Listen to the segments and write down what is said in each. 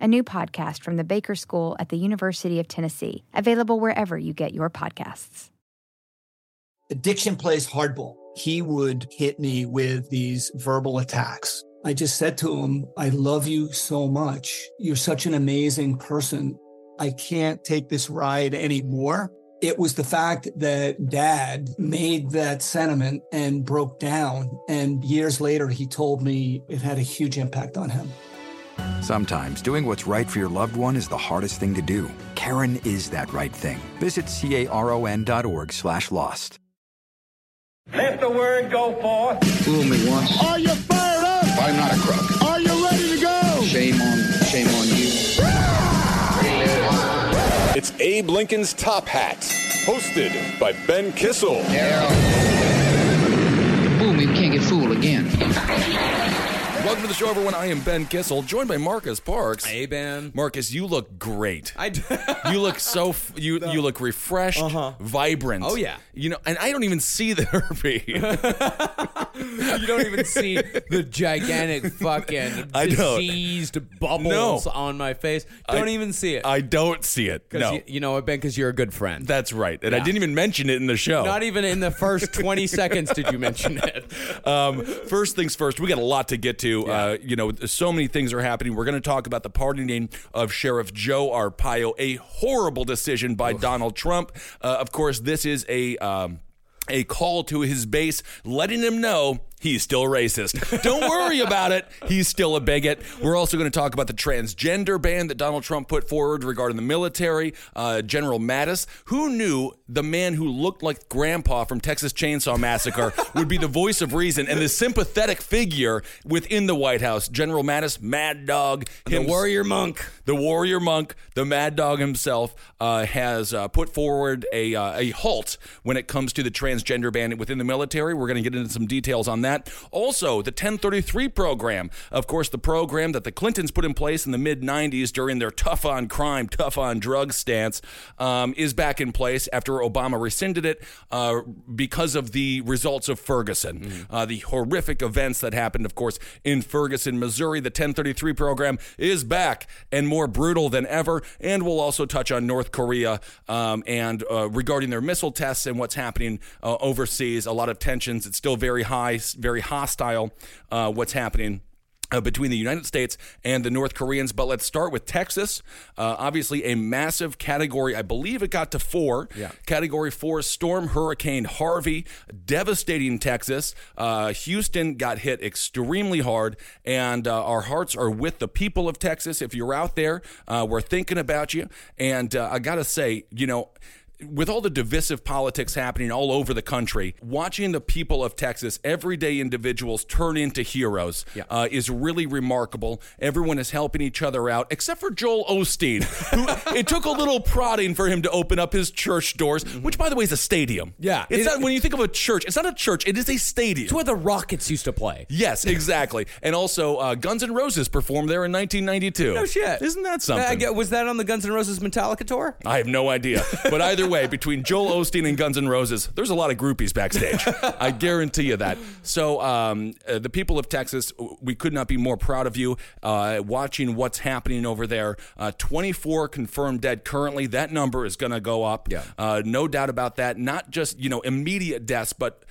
a new podcast from the Baker School at the University of Tennessee, available wherever you get your podcasts. Addiction plays hardball. He would hit me with these verbal attacks. I just said to him, I love you so much. You're such an amazing person. I can't take this ride anymore. It was the fact that dad made that sentiment and broke down. And years later, he told me it had a huge impact on him. Sometimes doing what's right for your loved one is the hardest thing to do. Caron is that right thing. Visit caron.org slash lost. Let the word go forth. Fool me once. Are you fired up? I'm not a crook. Are you ready to go? Shame on, shame on you. It's Abe Lincoln's Top Hat, hosted by Ben Kissel. Yeah. Fool me, we can't get fooled again. Welcome to the show, everyone. I am Ben Kissel, joined by Marcus Parks. Hey, Ben. Marcus, you look great. I d- you look so f- you you look refreshed, Uh-huh. vibrant. Oh, yeah. You know, and I don't even see the herpes. you don't even see the gigantic fucking I don't. diseased bubbles No. on my face. Don't I- even see it. I don't see it. 'Cause No, you, you know what, Ben? Because you're a good friend. that's right, and I didn't even mention it in the show. Not even in the first 20 seconds did you mention it. um, first things first, we got a lot to get to. Uh, you know, so many things are happening. We're going to talk about the pardoning of Sheriff Joe Arpaio, a horrible decision by Donald Trump. Uh, of course, this is a. Um, a call to his base, letting him know he's still racist. Don't worry about it. He's still a bigot. We're also going to talk about the transgender ban that Donald Trump put forward regarding the military. Uh, General Mattis, who knew the man who looked like Grandpa from Texas Chainsaw Massacre would be the voice of reason and the sympathetic figure within the White House. General Mattis, Mad Dog, The warrior monk. the warrior monk, the mad dog himself, uh, has uh, put forward a, uh, a halt when it comes to the transgender ban within the military. We're going to get into some details on that. Also, the 1033 program, of course, the program that the Clintons put in place in the mid 90s during their tough on crime, tough on drugs stance, um, is back in place after Obama rescinded it uh, because of the results of Ferguson, uh, the horrific events that happened, of course, in Ferguson, Missouri. The 1033 program is back and more brutal than ever. And we'll also touch on North Korea um, and uh, regarding their missile tests and what's happening uh, overseas. A lot of tensions. It's still very high, very hostile. Uh, what's happening? Uh, between the United States and the North Koreans. But let's start with Texas. Uh, obviously, a massive category. I believe it got to four. Yeah. Category four storm hurricane Harvey, devastating Texas. Uh, Houston got hit extremely hard, and uh, our hearts are with the people of Texas. If you're out there, uh, we're thinking about you. And uh, I got to say, you know, with all the divisive politics happening all over the country, watching the people of Texas, everyday individuals turn into heroes, Yeah. uh, is really remarkable. Everyone is helping each other out, except for Joel Osteen, who it took a little prodding for him to open up his church doors, which, by the way, is a stadium. Yeah. it's It- not when you think of a church. It's not a church. It is a stadium. It's where the Rockets used to play. Yes, exactly. and also, uh, Guns N' Roses performed there in 1992. No shit. Isn't that something? Was that on the Guns N' Roses Metallica tour? I have no idea. But either way, between Joel Osteen and Guns N' Roses, there's a lot of groupies backstage. I guarantee you that. So, um, uh, the people of Texas, we could not be more proud of you uh, watching what's happening over there. Uh, 24 confirmed dead currently. That number is going to go up. Yeah. Uh, no doubt about that. Not just, you know, immediate deaths, but.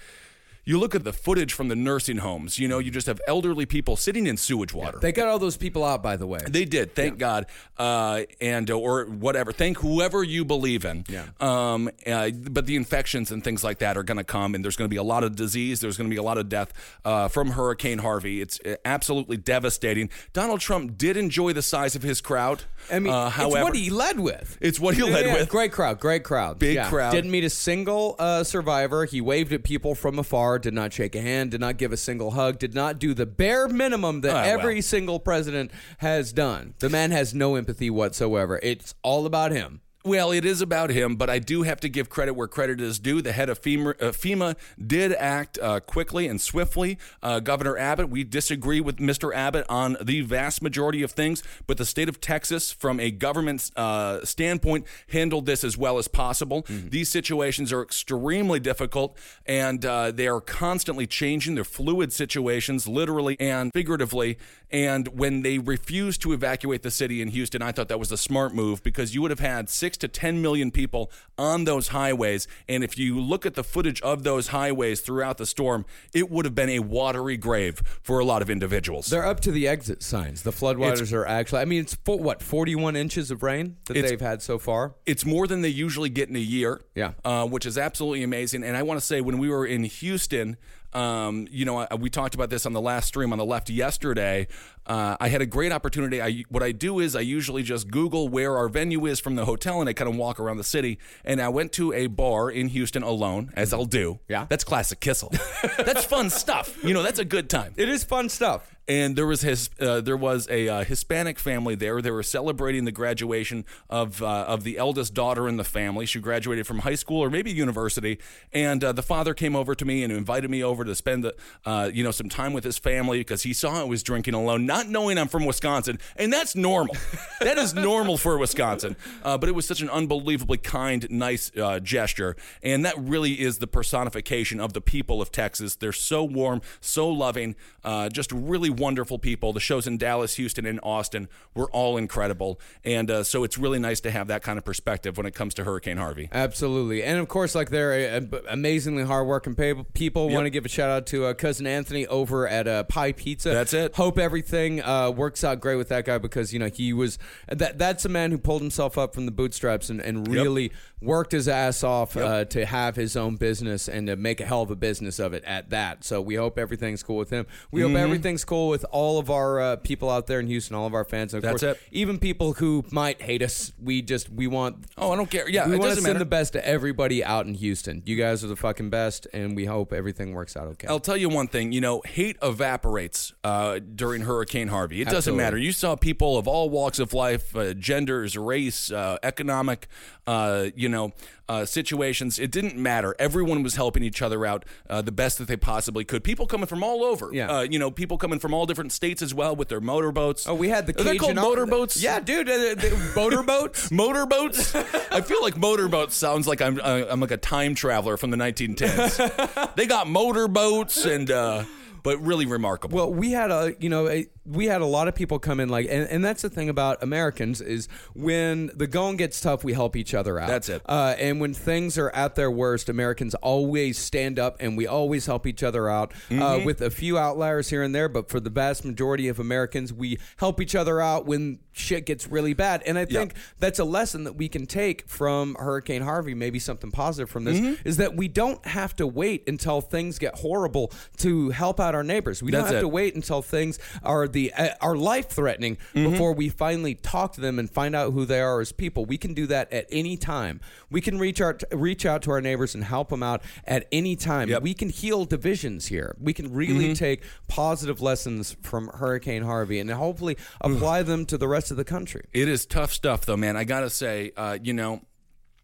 You look at the footage from the nursing homes, you know, you just have elderly people sitting in sewage water. They got all those people out, by the way. They did, thank God, uh, and uh, or whatever. Thank whoever you believe in. Yeah. Um, uh, but the infections and things like that are going to come, and there's going to be a lot of disease. There's going to be a lot of death uh, from Hurricane Harvey. It's uh, absolutely devastating. Donald Trump did enjoy the size of his crowd. I mean, uh, however, it's what he led with. It's what he Yeah, led yeah, with. Great crowd, great crowd. Big Yeah. crowd. Didn't meet a single uh, survivor. He waved at people from afar, did not shake a hand, did not give a single hug, did not do the bare minimum that Ah, every well. single president has done. The man has no empathy whatsoever. It's all about him. Well, it is about him, but I do have to give credit where credit is due. The head of FEMA, uh, FEMA did act uh, quickly and swiftly. Uh, Governor Abbott, we disagree with Mr. Abbott on the vast majority of things, but the state of Texas, from a government uh, standpoint, handled this as well as possible. These situations are extremely difficult, and uh, they are constantly changing. They're fluid situations, literally and figuratively. And when they refused to evacuate the city in Houston, I thought that was a smart move because you would have had six to 10 million people on those highways. And if you look at the footage of those highways throughout the storm, it would have been a watery grave for a lot of individuals. They're up to the exit signs. The floodwaters are actually. I mean, it's what forty-one inches of rain that they've had so far. It's more than they usually get in a year. Yeah. Uh, which is absolutely amazing. And I want to say, when we were in Houston, um, you know, we talked about this on the last stream on the left yesterday. Uh, I had a great opportunity. I, what I do is I usually just Google where our venue is from the hotel and I kind of walk around the city. And I went to a bar in Houston alone, as I'll do. Yeah. That's classic Kissel. that's fun stuff. You know, that's a good time It is fun stuff. and there was his uh, there was a uh, Hispanic family there. They were celebrating the graduation of uh, of the eldest daughter in the family. She graduated from high school or maybe university, and uh, the father came over to me and invited me over to spend the, uh, you know some time with his family because he saw I was drinking alone, not knowing I'm from Wisconsin, and that's normal. that is normal for Wisconsin. Uh, but it was such an unbelievably kind, nice uh, gesture, and that really is the personification of the people of Texas. They're so warm, so loving, uh, just really wonderful people. The shows in Dallas, Houston, and Austin were all incredible, and uh, so it's really nice to have that kind of perspective when it comes to Hurricane Harvey. Absolutely, and of course, like they're uh, amazingly hardworking pa- people. Want to give a shout out to uh, cousin Anthony over at uh, Pie Pizza. That's it. Hope everything uh, works out great with that guy because you know he was that. That's a man who pulled himself up from the bootstraps and, and really worked his ass off uh, to have his own business and to make a hell of a business of it at that. So we hope everything's cool with him. We Mm-hmm. hope everything's cool with all of our uh, people out there in Houston, all of our fans. And of That's course, it. even people who might hate us. We just we want Oh, I don't care. Yeah, we it want to doesn't send matter. the best to everybody out in Houston. You guys are the fucking best, and we hope everything works out okay. I'll tell you one thing. You know, hate evaporates uh, during Hurricane Harvey. It doesn't matter. You saw people of all walks of life, uh, genders, race, uh, economic, uh, you know, uh, situations. It didn't matter. Everyone was helping each other out uh, the best that they possibly could. People coming from all over. Yeah. Uh, you know, people coming from all different states as well with their motorboats. Oh, we had the Are they called motorboats? Yeah, dude, uh, the motorboats. motorboats. I feel like motorboats sounds like I'm uh, I'm like a time traveler from the 1910s. they got motorboats and uh, but really remarkable. Well, we had a you know a, we had a lot of people come in like, and, and that's the thing about Americans is when the going gets tough, we help each other out. That's it. Uh, and when things are at their worst, Americans always stand up and we always help each other out. Mm-hmm. Uh, with a few outliers here and there, but for the vast majority of Americans, we help each other out when shit gets really bad. And I think that's a lesson that we can take from Hurricane Harvey. Maybe something positive from this Mm-hmm. is that we don't have to wait until things get horrible to help out our neighbors. We don't That's have to wait until things are the uh, are life threatening Mm-hmm. before we finally talk to them and find out who they are as people. We can do that at any time. We can reach out reach out to our neighbors and help them out at any time. Yep. We can heal divisions here. We can really take positive lessons from Hurricane Harvey and hopefully apply them to the rest of the country. It is tough stuff, though, man. I gotta say, uh, you know.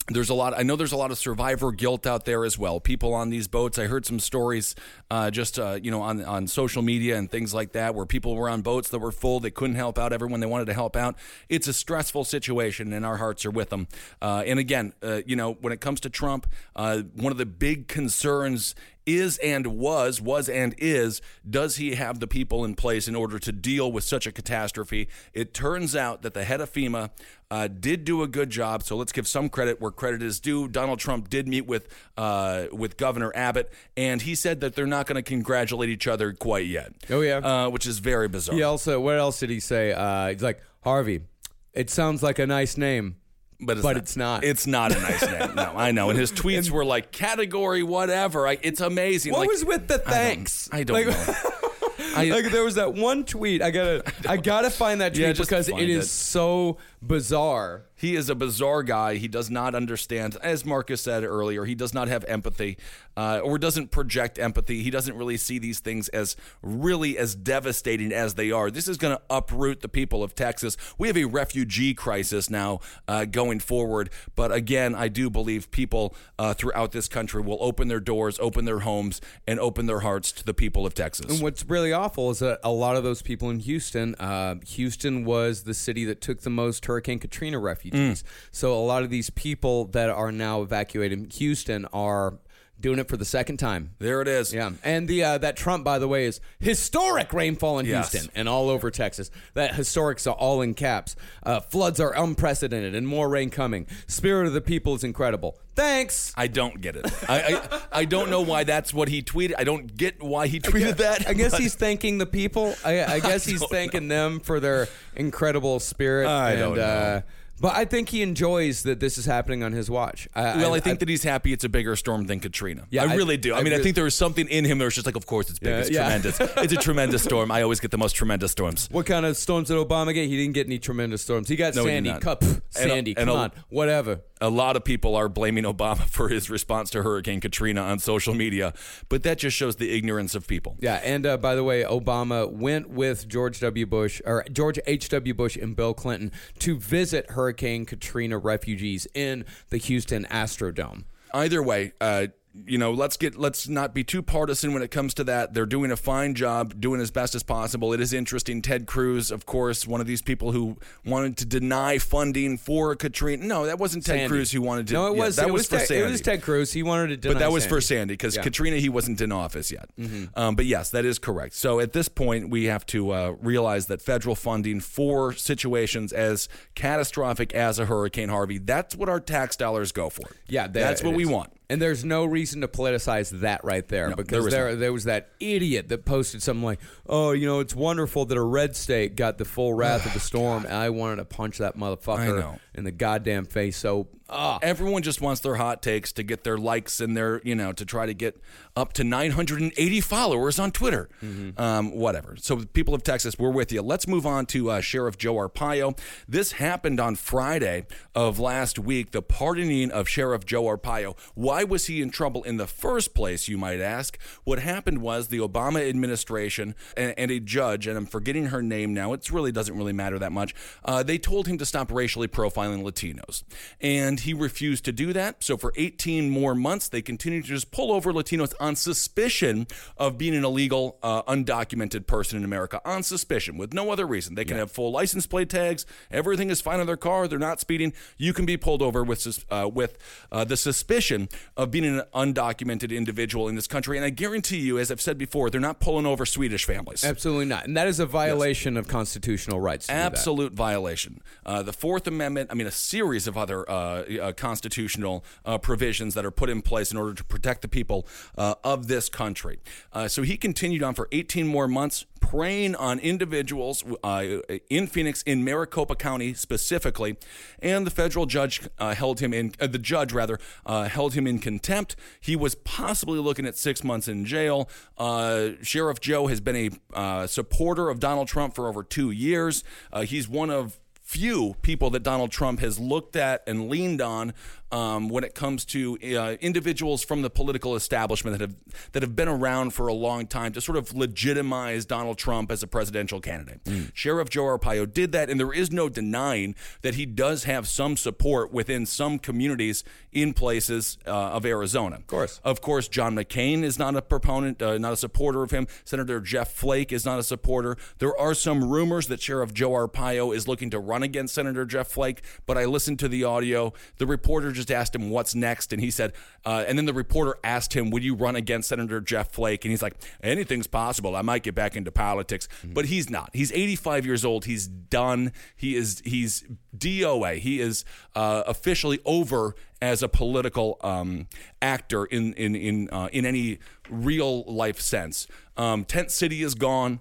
There's a lot. I know there's a lot of survivor guilt out there as well. People on these boats. I heard some stories, uh, just uh, you know, on on social media and things like that, where people were on boats that were full. They couldn't help out everyone they wanted to help out. It's a stressful situation, and our hearts are with them. Uh, and again, uh, you know, when it comes to Trump, uh, one of the big concerns is and was, was and is, does he have the people in place in order to deal with such a catastrophe? It turns out that the head of FEMA uh, did do a good job. So let's give some credit where credit is due. Donald Trump did meet with uh, with Governor Abbott, and he said that they're not going to congratulate each other quite yet. Oh, yeah. uh, which is very bizarre. He also what else did he say? Uh, he's like Harvey. It sounds like a nice name. But, it's, But not, it's not. It's not a nice name. No, I know. And his tweets were like category whatever. I, it's amazing. What Like, was with the I don't- thanks? I don't, Like- know. I, like there was that one tweet. I gotta, I, gotta find that tweet Yeah, because it is it. so bizarre. He is a bizarre guy. He does not understand, as Marcus said earlier, he does not have empathy uh, or doesn't project empathy. He doesn't really see these things as really as devastating as they are. This is going to uproot the people of Texas. We have a refugee crisis now uh, going forward. But again, I do believe people uh, throughout this country will open their doors, open their homes, and open their hearts to the people of Texas. And what's really awful is that a lot of those people in Houston, uh, Houston was the city that took the most Hurricane Katrina refugees. Mm. So a lot of these people that are now evacuating Houston are doing it for the second time. There it is. Yeah, and the uh, that Trump, by the way, is historic rainfall in Yes. Houston and all over Texas. That historics are all in caps. Uh, floods are unprecedented and more rain coming. Spirit of the people is incredible. Thanks. I don't get it. I, I I don't know why that's what he tweeted. I don't get why he tweeted that. I guess but- he's thanking the people. I, I guess he's thanking them for their incredible spirit. I and, don't know. Uh, but I think he enjoys that this is happening on his watch. I, Well, I, think that he's happy it's a bigger storm than Katrina. Yeah, I I- really do. I, I mean, I think there was something in him that was just like, of course it's big, Yeah, it's yeah. tremendous. it's a tremendous storm. I always get the most tremendous storms. What kind of storms did Obama get? He didn't get any tremendous storms. He got No, Sandy. not. Cup. And Sandy. and come a- on. Whatever. A lot of people are blaming Obama for his response to Hurricane Katrina on social media, but that just shows the ignorance of people. Yeah, and uh, by the way, Obama went with George W. Bush or George H. W. Bush and Bill Clinton to visit Hurricane Katrina refugees in the Houston Astrodome. either way, uh, you know, let's get let's not be too partisan when it comes to that. They're doing a fine job, doing as best as possible. It is interesting. Ted Cruz, of course, one of these people who wanted to deny funding for Katrina. No, that wasn't Ted Sandy. Cruz who wanted to. No, it yeah, was that it was, was, for Ted, Sandy. it was Ted Cruz. He wanted to deny But that was Sandy. for Sandy because Yeah. Mm-hmm. Katrina he wasn't in office yet. Um, but yes, that is correct. So at this point, we have to uh, realize that federal funding for situations as catastrophic as a Hurricane Harvey, that's what our tax dollars go for. Yeah, that- that's what we is. want. And there's no reason to politicize that right there No, because there there there, was that idiot that posted something like, "Oh, you know, it's wonderful that a red state got the full wrath of the storm." And I wanted to punch that motherfucker know. In the goddamn face. So, ah, Everyone just wants their hot takes to get their likes and their, you know, to try to get up to 980 followers on Twitter. Um, whatever. So, people of Texas, we're with you. Let's move on to uh, Sheriff Joe Arpaio. This happened on Friday of last week, the pardoning of Sheriff Joe Arpaio. Why was he in trouble in the first place, you might ask? What happened was the Obama administration and, and a judge, and I'm forgetting her name now, it really doesn't really matter that much, uh, they told him to stop racially profiling Latinos. And he refused to do that. So for 18 more months, they continued to just pull over Latinos on suspicion of being an illegal, uh, undocumented person in America. On suspicion, with no other reason. They can have full license plate tags. Everything is fine on their car. They're not speeding. You can be pulled over with uh, with uh, the suspicion of being an undocumented individual in this country. And I guarantee you, as I've said before, they're not pulling over Swedish families. absolutely not. And that is a violation of constitutional rights. To do that. Absolute violation. Uh, the Fourth Amendment, I mean, a series of other uh, uh, constitutional uh, provisions that are put in place in order to protect the people of this country. So he continued on for 18 more months, preying on individuals uh, in Phoenix, in Maricopa County specifically, and the federal judge uh, held him in, uh, the judge rather, held him in contempt. He was possibly looking at six months in jail. Sheriff Joe has been a supporter of Donald Trump for over two years. He's one of few people that Donald Trump has looked at and leaned on um, when it comes to uh, individuals from the political establishment that have that have been around for a long time to sort of legitimize Donald Trump as a presidential candidate. Sheriff Joe Arpaio did that, and there is no denying that he does have some support within some communities in places uh, of Arizona. Of course. Of course, John McCain is not a proponent, uh, not a supporter of him. Senator Jeff Flake is not a supporter. There are some rumors that Sheriff Joe Arpaio is looking to run against Senator Jeff Flake, but I listened to the audio. The reporter just asked him what's next, and he said, uh, and then the reporter asked him, "Would you run against Senator Jeff Flake?" And he's like, "Anything's possible. I might get back into politics," but he's not. He's 85 years old. He's done. He is. He's DOA. He is uh, officially over as a political um, actor in in in uh, in any real life sense. Um, Tent City is gone.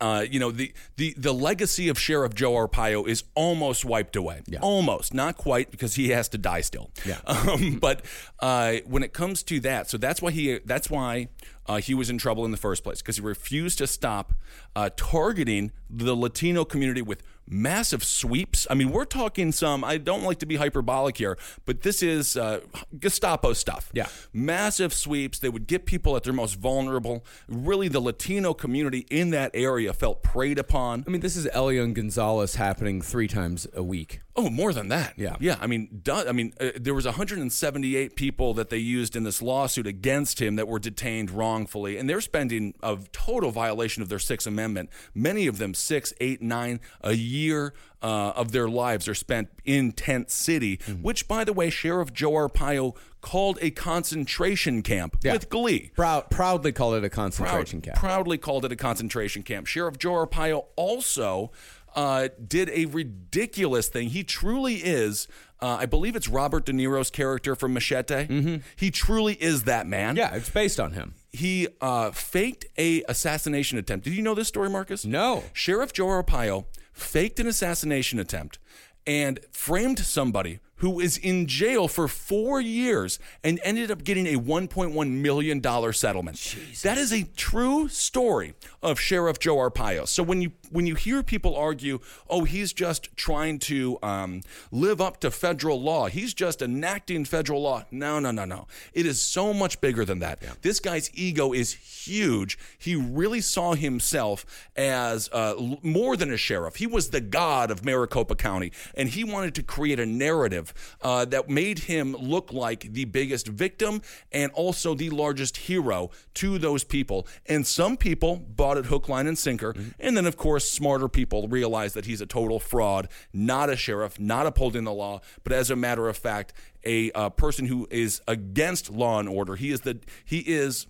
Uh, you know the, the the legacy of Sheriff Joe Arpaio is almost wiped away. Almost, not quite, because he has to die still. Yeah. Um, but uh, when it comes to that, so that's why he that's why uh, he was in trouble in the first place because he refused to stop uh, targeting the Latino community with massive sweeps. I mean, we're talking some. I don't like to be hyperbolic here, but this is uh, Gestapo stuff. Yeah. massive sweeps. They would get people at their most vulnerable. Really, the Latino community in that area felt preyed upon. I mean, this is Elian Gonzalez happening three times a week. Oh, more than that. Yeah. yeah. I mean, I mean, uh, there was 178 people that they used in this lawsuit against him that were detained wrongfully, and they're spending a total violation of their Sixth Amendment. Many of them six, eight, nine a year uh, of their lives are spent in Tent City, Mm-hmm. which, by the way, Sheriff Joe Arpaio called a concentration camp Yeah. with glee. Proud, proudly called it a concentration Proud- camp. Proudly called it a concentration camp. Sheriff Joe Arpaio also uh, did a ridiculous thing. He truly is. Uh, I believe it's Robert De Niro's character from Machete. Mm-hmm. He truly is that man. yeah, it's based on him. He uh, faked a assassination attempt. Did you know this story, Marcus? No. Sheriff Joe Arpaio faked an assassination attempt and framed somebody who is in jail for four years and ended up getting a $1.1 million settlement. That is a true story of Sheriff Joe Arpaio. So when you when you hear people argue, oh, he's just trying to um, live up to federal law, he's just enacting federal law. No, no, no, no. It is so much bigger than that. This guy's ego is huge. He really saw himself as uh, l- more than a sheriff. He was the god of Maricopa County, and he wanted to create a narrative uh, that made him look like the biggest victim and also the largest hero to those people. And some people bought it hook, line, and sinker. And then, of course, smarter people realized that he's a total fraud, not a sheriff, not upholding the law, but as a matter of fact, a uh, person who is against law and order. He is the he is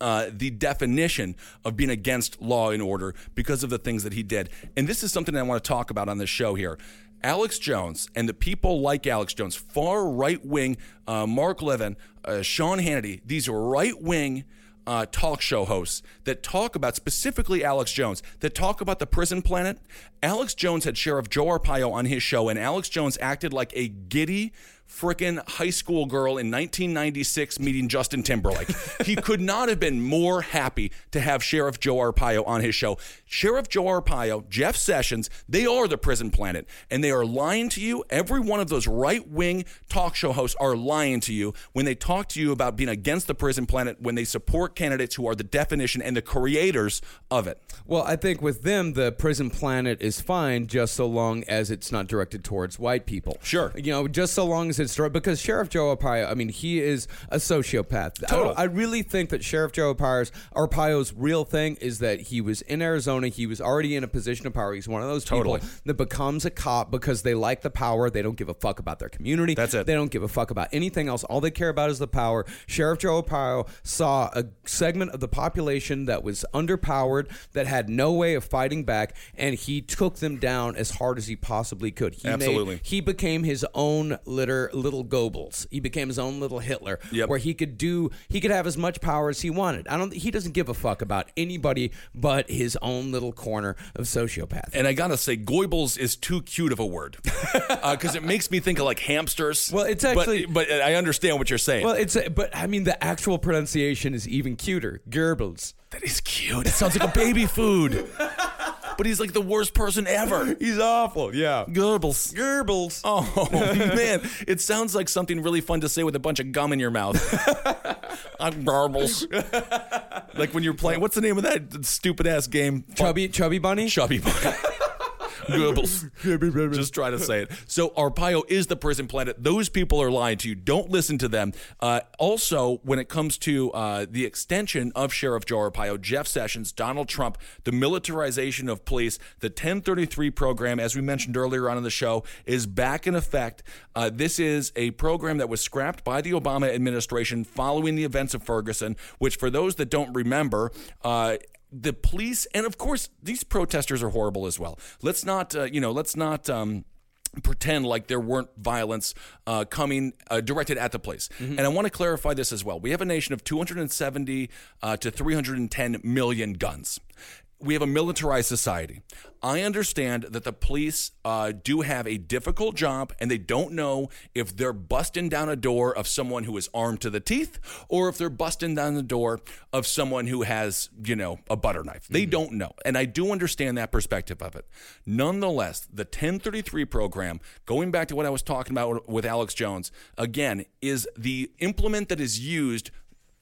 uh, the definition of being against law and order because of the things that he did. And this is something I want to talk about on this show here. Alex Jones and the people like Alex Jones, far right wing, uh, Mark Levin, uh, Sean Hannity, these right wing uh, talk show hosts that talk about, specifically Alex Jones, that talk about the prison planet. Alex Jones had Sheriff Joe Arpaio on his show, and Alex Jones acted like a giddy, frickin' high school girl in 1996 meeting Justin Timberlake. he could not have been more happy to have Sheriff Joe Arpaio on his show. Sheriff Joe Arpaio, Jeff Sessions, they are the prison planet, and they are lying to you. Every one of those right wing talk show hosts are lying to you when they talk to you about being against the prison planet, when they support candidates who are the definition and the creators of it. Well, I think with them, the prison planet is fine just so long as it's not directed towards white people. Sure. You know, just so long as directed, because Sheriff Joe Arpaio, I mean, he is a sociopath. I, I really think that Sheriff Joe Arpaio's, Arpaio's real thing is that he was in Arizona. He was already in a position of power. He's one of those Totally. people that becomes a cop because they like the power. They don't give a fuck about their community. That's it. They don't give a fuck about anything else. All they care about is the power. Sheriff Joe Arpaio saw a segment of the population that was underpowered, that had no way of fighting back, and he took them down as hard as he possibly could. He made- Absolutely. he became his own litter, little Goebbels. He became his own little Hitler, Yep. where he could do, he could have as much power as he wanted. I don't. He doesn't give a fuck about anybody but his own little corner of sociopath. And I gotta say, Goebbels is too cute of a word uh, because it makes me think of like hamsters. Well, it's But- actually- but, I understand what you're saying. Well, it's but I mean the actual pronunciation is even cuter. Goebbels. that is cute. It sounds like a baby food. but he's like the worst person ever. He's awful. Yeah. Goebbels. Goebbels. Oh man, it sounds like something really fun to say with a bunch of gum in your mouth. I'm Goebbels. like when you're playing. What's the name of that stupid ass game? Chubby, chubby bunny. Chubby bunny. Goebbels. Just try to say it. So Arpaio is the prison planet. Those people are lying to you. Don't listen to them. Uh, also, when it comes to uh, the extension of Sheriff Joe Arpaio, Jeff Sessions, Donald Trump, the militarization of police, the 1033 program, as we mentioned earlier on in the show, is back in effect. Uh, this is a program that was scrapped by the Obama administration following the events of Ferguson, which, for those that don't remember, uh, the police and of course these protesters are horrible as well. Let's not uh, you know let's not um, pretend like there weren't violence uh, coming uh, directed at the place. And i want to clarify this as well. We have a nation of 270 uh, to 310 million guns we have a militarized society. I understand that the police uh, do have a difficult job and they don't know if they're busting down a door of someone who is armed to the teeth or if they're busting down the door of someone who has, you know, a butter knife. They don't know. And I do understand that perspective of it. Nonetheless, the 1033 program, going back to what I was talking about with Alex Jones, again, is the implement that is used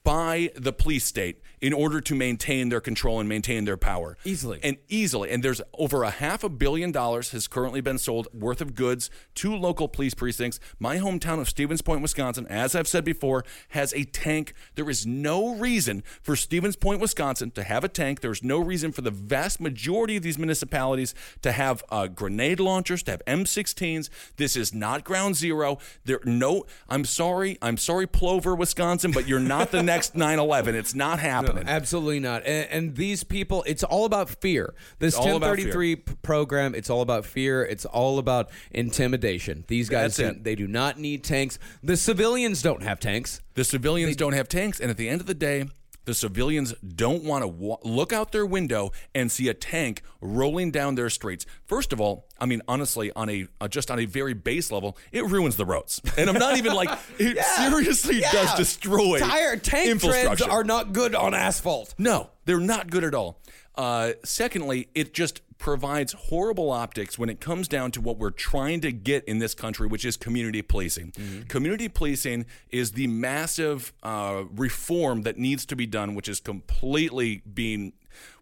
by the police state in order to maintain their control and maintain their power. Easily. and easily. And there's over a half a billion dollars has currently been sold worth of goods to local police precincts. My hometown of stevens point wisconsin as i've said before has a tank. There is no reason for stevens point wisconsin to have a tank. There's no reason for the vast majority of these municipalities to have uh, grenade launchers to have m16s this is not ground zero. There no i'm sorry i'm sorry plover wisconsin but you're not the next 9-11 it's not happening Absolutely not. And, and these people, it's all about fear. This It's 1033 p- program, it's all about fear. It's all about intimidation. These guys, do- they do not need tanks. The civilians don't have tanks. The civilians don't have tanks, and at the end of the day, the civilians don't want to wa- look out their window and see a tank rolling down their streets. First of all, I mean, honestly, on a uh, just on a very base level, it ruins the roads, and I'm not even like it seriously Yeah. does destroy Tire tank treads infrastructure. are not good on asphalt. No, they're not good at all. Uh, secondly, it just provides horrible optics when it comes down to what we're trying to get in this country, which is community policing. Community policing is the massive uh, reform that needs to be done, which is completely being.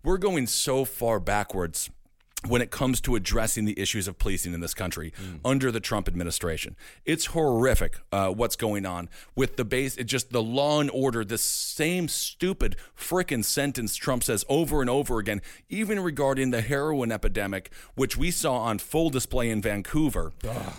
We're going so far backwards when it comes to addressing the issues of policing in this country under the Trump administration. It's horrific uh, what's going on with the base, it just the law and order, the same stupid frickin' sentence Trump says over and over again, even regarding the heroin epidemic, which we saw on full display in Vancouver.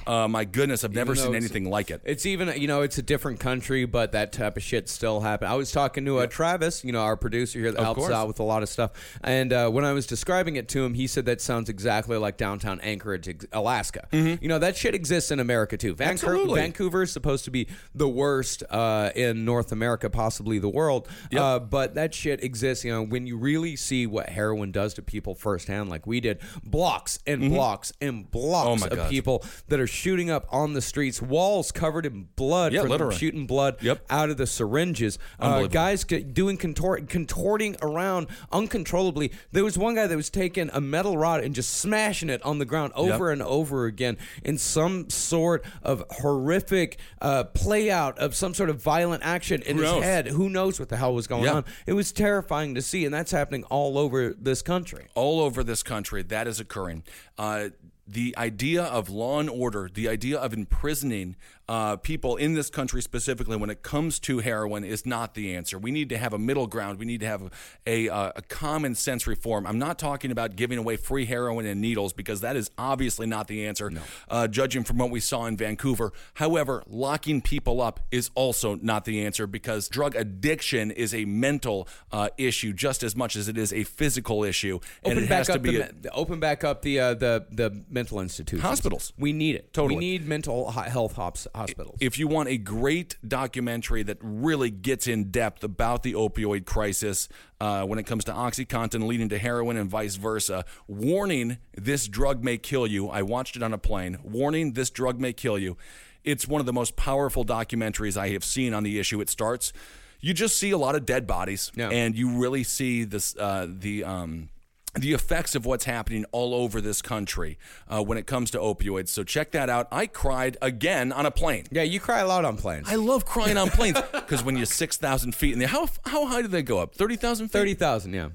Uh, my goodness, I've never seen anything like it. It's even, you know, it's a different country, but that type of shit still happens. I was talking to uh, Travis, you know, our producer here that Of helps course. out with a lot of stuff. And uh, when I was describing it to him, he said that sounds exactly like downtown Anchorage, Alaska. You know, that shit exists in America too. Vancouver, Mm-hmm. Absolutely. Vancouver is supposed to be the worst uh, in North America, possibly the world. Yep. Uh, but that shit exists. You know, when you really see what heroin does to people firsthand, like we did, blocks and blocks and blocks Mm-hmm. Oh of God. people that are shooting up on the streets, walls covered in blood Yeah, from literally. shooting blood Yep. out of the syringes. Uh, guys doing contort- contorting around uncontrollably. There was one guy that was taking a metal rod and just smashing it on the ground over and over again in some sort of horrific uh, play out of some sort of violent action in Who his knows? head. Who knows what the hell was going Yeah. on? It was terrifying to see, and that's happening all over this country. all over this country that is occurring. Uh, the idea of law and order, the idea of imprisoning uh, people in this country specifically when it comes to heroin is not the answer. We need to have a middle ground. We need to have a, a, a common sense reform. I'm not talking about giving away free heroin and needles because that is obviously not the answer, uh, judging from what we saw in Vancouver. However, locking people up is also not the answer because drug addiction is a mental uh, issue just as much as it is a physical issue. and Open it back has to up be the, a- open back up the uh, the the mental institutions. Hospitals. We need it. Totally. We need mental health hops, hospitals. if you want a great documentary that really gets in depth about the opioid crisis uh, when it comes to OxyContin leading to heroin and vice versa, warning this drug may kill you. I watched it on a plane. Warning this drug may kill you. It's one of the most powerful documentaries I have seen on the issue. It starts, you just see a lot of dead bodies, Yeah. and you really see this uh, the. Um, the effects of what's happening all over this country uh, when it comes to opioids. So check that out. I cried again on a plane. yeah, you cry a lot on planes. I love crying on planes because when you're 6,000 feet in the how, how high do they go up? 30,000 feet? Thirty thousand. Yeah.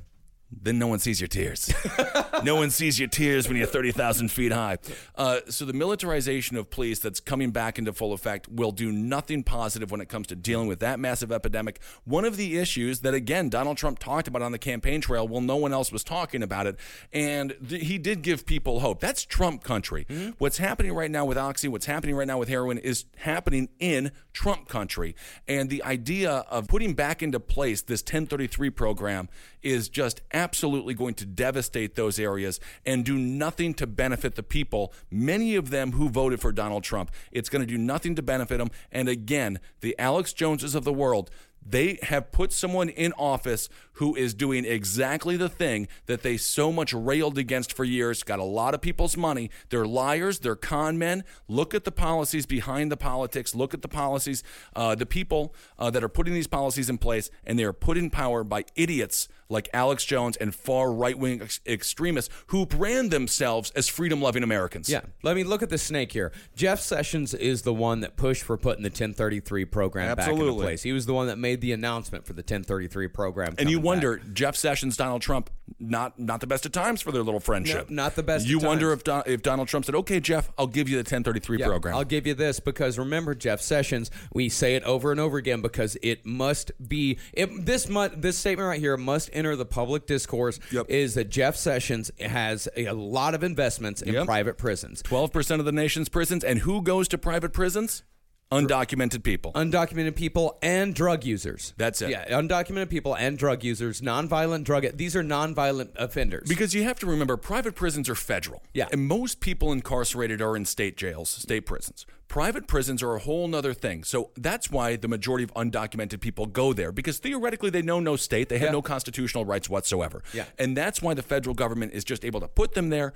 Then no one sees your tears. no one sees your tears when you're 30,000 feet high. Uh, so the militarization of police that's coming back into full effect will do nothing positive when it comes to dealing with that massive epidemic. One of the issues that, again, Donald Trump talked about on the campaign trail, well, no one else was talking about it. And th- he did give people hope. That's Trump country. What's happening right now with Oxy, what's happening right now with heroin is happening in Trump country. And the idea of putting back into place this 1033 program is just absolutely going to devastate those areas and do nothing to benefit the people, many of them who voted for Donald Trump. It's going to do nothing to benefit them. And again, the Alex Joneses of the world, They have put someone in office who is doing exactly the thing that they so much railed against for years, got a lot of people's money. They're liars, they're con men. Look at the policies behind the politics, look at the policies, uh, the people uh, that are putting these policies in place, and they are put in power by idiots like Alex Jones and far right wing ex- extremists who brand themselves as freedom loving Americans. Yeah. Let me look at the snake here. Jeff Sessions is the one that pushed for putting the 1033 program back into place. He was the one that made the announcement for the 1033 program. And you wonder, back. Jeff Sessions, Donald Trump, not not the best of times for their little friendship. No, not the best of You wonder times. if Don, if Donald Trump said, "Okay, Jeff, I'll give you the 1033 Yeah, program." I'll give you this because remember Jeff Sessions. We say it over and over again because it must be it, this mu- this statement right here must enter the public discourse. Yep. Is that Jeff Sessions has a lot of investments in Yep. private prisons. 12% of the nation's prisons, and who goes to private prisons? Undocumented people. Undocumented people and drug users. That's it. Yeah, undocumented people and drug users, nonviolent drug. These are nonviolent offenders. Because you have to remember, private prisons are federal. Yeah. And most people incarcerated are in state jails, state prisons. Private prisons are a whole nother thing. So that's why the majority of undocumented people go there, because theoretically they know no state. They have Yeah. no constitutional rights whatsoever. Yeah. And that's why the federal government is just able to put them there.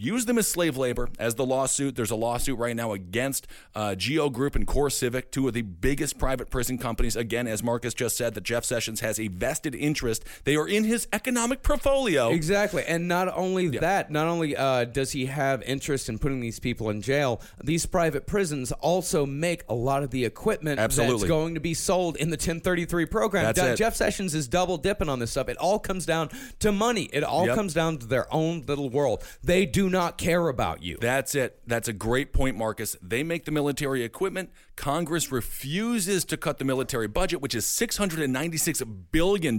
Use them as slave labor, as the lawsuit. There's a lawsuit right now against uh, Geo Group and CoreCivic, two of the biggest private prison companies. Again, as Marcus just said, that Jeff Sessions has a vested interest. They are in his economic portfolio. Exactly, and not only that, not only uh, does he have interest in putting these people in jail, these private prisons also make a lot of the equipment that's going to be sold in the 1033 program. It. Jeff Sessions is double dipping on this stuff. It all comes down to money. It all Yep. comes down to their own little world. They do not care about you. That's it. That's a great point, Marcus. They make the military equipment. Congress refuses to cut the military budget, which is $696 billion.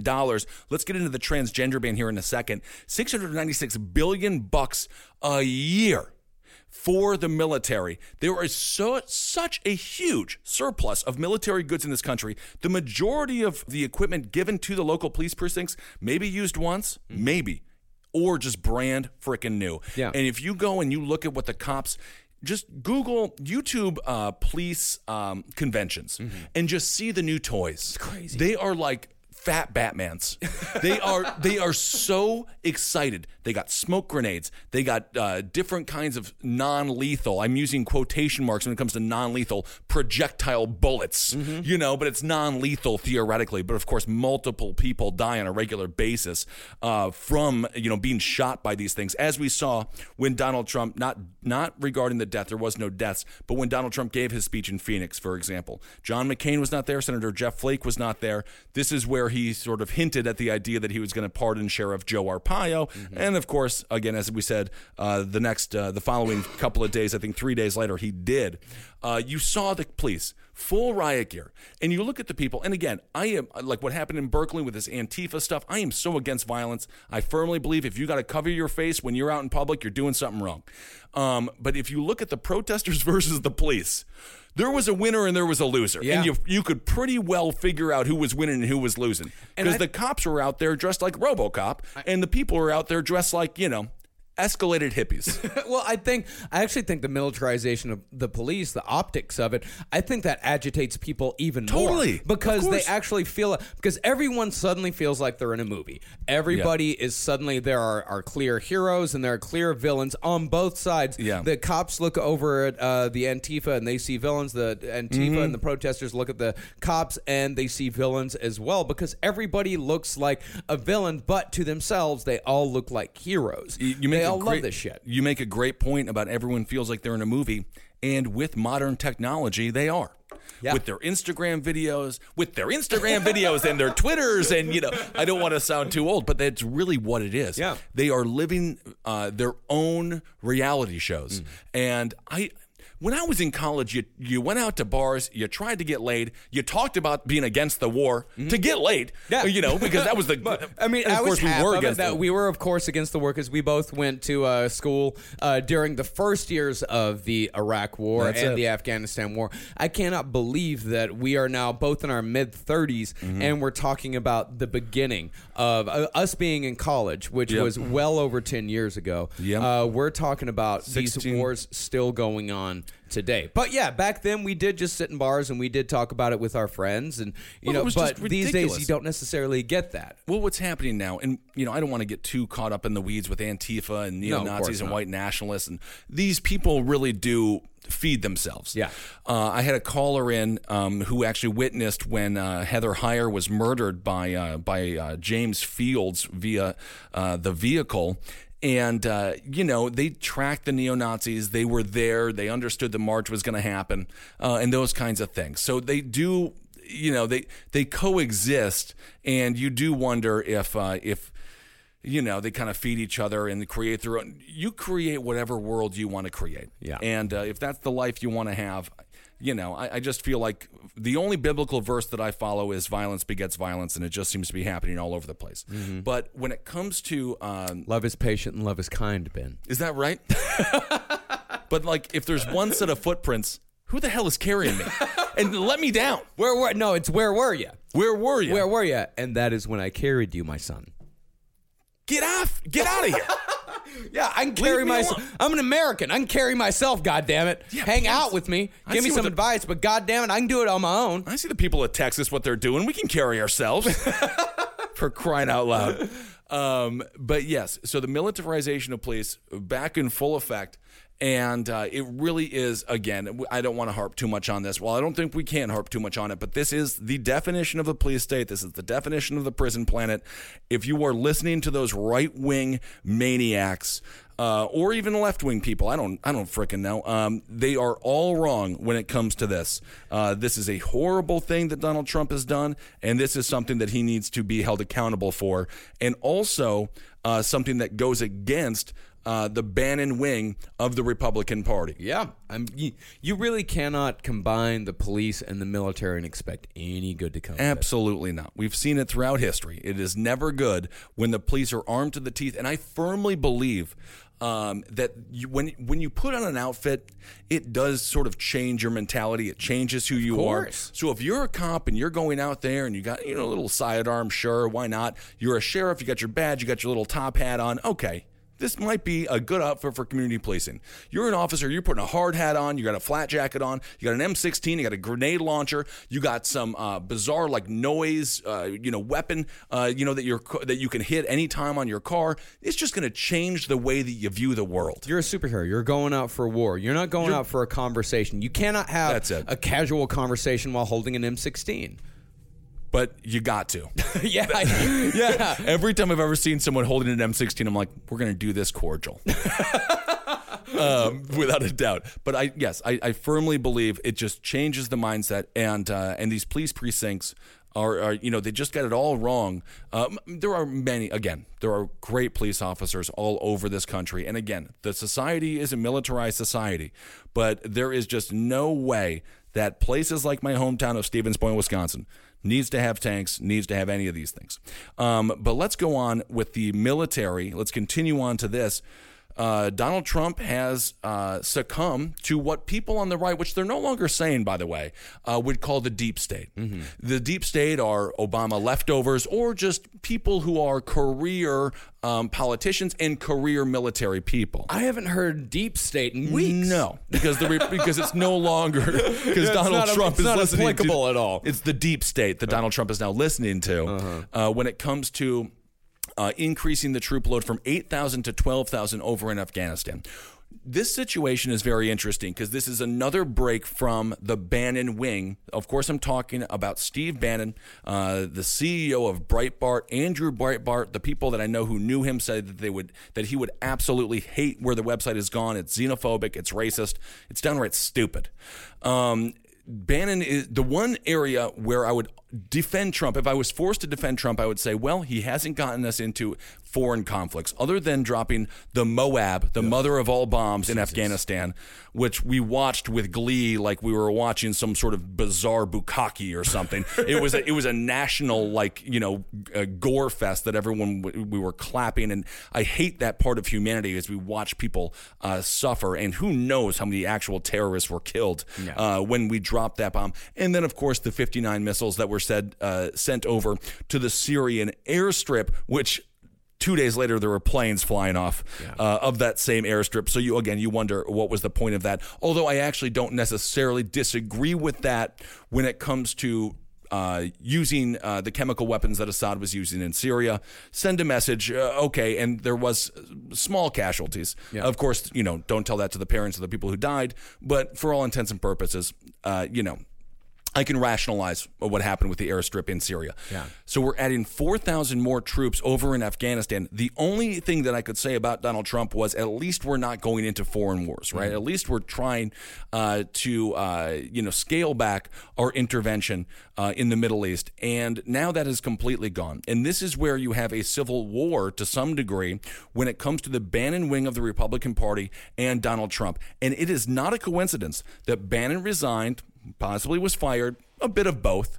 Let's get into the transgender ban here in a second. 696 billion bucks a year for the military. There is so such a huge surplus of military goods in this country. The majority of the equipment given to the local police precincts may be used once, maybe, or just brand freaking new. Yeah. And if you go and you look at what the cops just Google YouTube uh, police um, conventions and just see the new toys. It's crazy. They are like fat Batmans. they are they are so excited. They got smoke grenades. They got uh, different kinds of non-lethal. I'm using quotation marks when it comes to non-lethal projectile bullets. You know, but it's non-lethal theoretically. But of course, multiple people die on a regular basis uh, from you know being shot by these things, as we saw when Donald Trump not not regarding the death. There was no deaths, but when Donald Trump gave his speech in Phoenix, for example, John McCain was not there. Senator Jeff Flake was not there. This is where he sort of hinted at the idea that he was going to pardon Sheriff Joe Arpaio, and of course, again, as we said, uh, the next, uh, the following couple of days, I think three days later, he did. Uh, you saw the police full riot gear, and you look at the people. And again, I am like what happened in Berkeley with this Antifa stuff. I am so against violence. I firmly believe if you got to cover your face when you're out in public, you're doing something wrong. Um, but if you look at the protesters versus the police. There was a winner and there was a loser, Yeah. and you you could pretty well figure out who was winning and who was losing because the cops were out there dressed like RoboCop, and the people were out there dressed like you know escalated hippies. well, I think I actually think the militarization of the police, the optics of it, I think that agitates people even Totally. more because they actually feel because everyone suddenly feels like they're in a movie. Everybody is suddenly there are, are clear heroes and there are clear villains on both sides. Yeah. the cops look over at uh, the Antifa and they see villains. The Antifa Mm-hmm. and the protesters look at the cops and they see villains as well because everybody looks like a villain, but to themselves they all look like heroes. You- you make they a all great, love this shit. You make a great point about everyone feels like they're in a movie, and with modern technology, they are. Yeah. With their Instagram videos, with their Instagram videos and their Twitters, and you know, I don't want to sound too old, but that's really what it is. Yeah. they are living uh, their own reality Mm. shows, and I. When I was in college, you you went out to bars, you tried to get laid, you talked about being against the war to get laid. Mm-hmm. Yeah. you know, because that was the. But, I mean, I was course we were against that we were, of course, against the war because we both went to uh, school uh, during the first years of the Iraq War That's and it. the Afghanistan War. I cannot believe that we are now both in our mid 30s Mm-hmm. and we're talking about the beginning of uh, us being in college, which Yep. was well over 10 years ago. Yep. Uh, we're talking about these wars still going on today. But yeah, back then we did just sit in bars and we did talk about it with our friends, and you Well, know. But these days you don't necessarily get that. Well, what's happening now, and you know, I don't want to get too caught up in the weeds with Antifa and neo Nazis and white nationalists, and these people really do feed themselves. Yeah. Uh, I had a caller in um, who actually witnessed when uh, Heather Heyer was murdered by uh, by uh, James Fields via uh, the vehicle. And, uh, you know, they tracked the neo Nazis. They were there. They understood the march was going to happen uh, and those kinds of things. So they do, you know, they, they coexist. And you do wonder if, uh, if, you know, they kind of feed each other and create their own. You create whatever world you want to create. Yeah. And uh, if that's the life you want to have, you know, I, I just feel like the only biblical verse that I follow is violence begets violence, and it just seems to be happening all over the place. But when it comes to, um, Love is patient and love is kind, Ben. is that right? but like, if there's one set of footprints, who the hell is carrying me? and let me down. Where were? No, it's where were you? Where were you? Where were you? And that is when I carried you, my son. Get off! Get out of here! Yeah, I can carry myself. I'm an American. I can carry myself. God damn it! Yeah, Hang please. out with me. I Give me see some the- advice. But God damn it, I can do it on my own. I see the people of Texas what they're doing. We can carry ourselves for crying out loud. Um, but yes, so the militarization of police back in full effect. And uh, it really is, again, I don't want to harp too much on this. Well, I don't think we can harp too much on it, but this is the definition of the police state. This is the definition of the prison planet. If you are listening to those right wing maniacs, uh, or even left wing people. I don't I don't frickin' know. Um, they are all wrong when it comes to this. Uh, this is a horrible thing that Donald Trump has done, and this is something that he needs to be held accountable for, and also uh, something that goes against. Uh, the Bannon wing of the Republican Party. Yeah, I'm. You, you really cannot combine the police and the military and expect any good to come. Absolutely not. We've seen it throughout history. It is never good when the police are armed to the teeth. And I firmly believe um, that you, when when you put on an outfit, it does sort of change your mentality. It changes who you are. So if you're a cop and you're going out there and you got you know a little sidearm, sure, why not? You're a sheriff. You got your badge. You got your little top hat on. Okay. This might be a good outfit for community policing. You're an officer, you're putting a hard hat on, you got a flat jacket on, you got an M16, you got a grenade launcher, you got some uh, bizarre like noise, uh, you know, weapon, uh, you know that you're that you can hit anytime on your car. It's just going to change the way that you view the world. You're a superhero. You're going out for war. You're not going out for a conversation. You cannot have a casual conversation while holding an M16. But you got to. yeah, I- yeah. Every time I've ever seen someone holding an M16, I'm like, we're going to do this cordial. um, without a doubt. But I, yes, I, I firmly believe it just changes the mindset, and uh, and these police precincts are, are, you know, they just got it all wrong. Um, there are many, again, there are great police officers all over this country, and again, the society is a militarized society, but there is just no way that places like my hometown of Stevens Point, Wisconsin, needs to have tanks, needs to have any of these things. Um, but let's go on with the military. Let's continue on to this. Uh, Donald Trump has uh, succumbed to what people on the right, which they're no longer saying, by the way, uh, would call the deep state. The deep state are Obama leftovers or just people who are career um, politicians and career military people. I haven't heard deep state in weeks. No, because the re- because it's no longer because Donald not a- Trump it's is not listening applicable to, at all. It's the deep state that Donald Trump is now listening to uh, when it comes to uh, increasing the troop load from eight thousand to twelve thousand over in Afghanistan. This situation is very interesting because this is another break from the Bannon wing. Of course, I'm talking about Steve Bannon, uh, the CEO of Breitbart, Andrew Breitbart. The people that I know who knew him said that they would that he would absolutely hate where the website has gone. It's xenophobic, it's racist, it's downright stupid. Um, Bannon is the one area where I would defend Trump. If I was forced to defend Trump, I would say, well, he hasn't gotten us into foreign conflicts other than dropping the Moab, the mother of all bombs in Afghanistan, which we watched with glee like we were watching some sort of bizarre bukkake or something. it was a, it was a national like, you know, uh, gore fest that everyone w- we were clapping. And I hate that part of humanity as we watch people uh, suffer. And who knows how many actual terrorists were killed uh, when we dropped that bomb. And then of course the 59 missiles that were said uh, sent over to the Syrian airstrip which two days later there were planes flying off uh, of that same airstrip. So you again, you wonder what was the point of that. Although I actually don't necessarily disagree with that when it comes to. Uh, using uh, the chemical weapons that Assad was using in Syria, send a message. Uh, okay, and there was small casualties. Of course, you know, don't tell that to the parents of the people who died. But for all intents and purposes, uh, you know, I can rationalize what happened with the airstrip in Syria. Yeah. So we're adding 4,000 more troops over in Afghanistan. The only thing that I could say about Donald Trump was at least we're not going into foreign wars, right? At least we're trying uh, to, uh, you know, scale back our intervention uh, in the Middle East. And now that is completely gone. And this is where you have a civil war to some degree when it comes to the Bannon wing of the Republican Party and Donald Trump. And it is not a coincidence that Bannon resigned possibly was fired, a bit of both.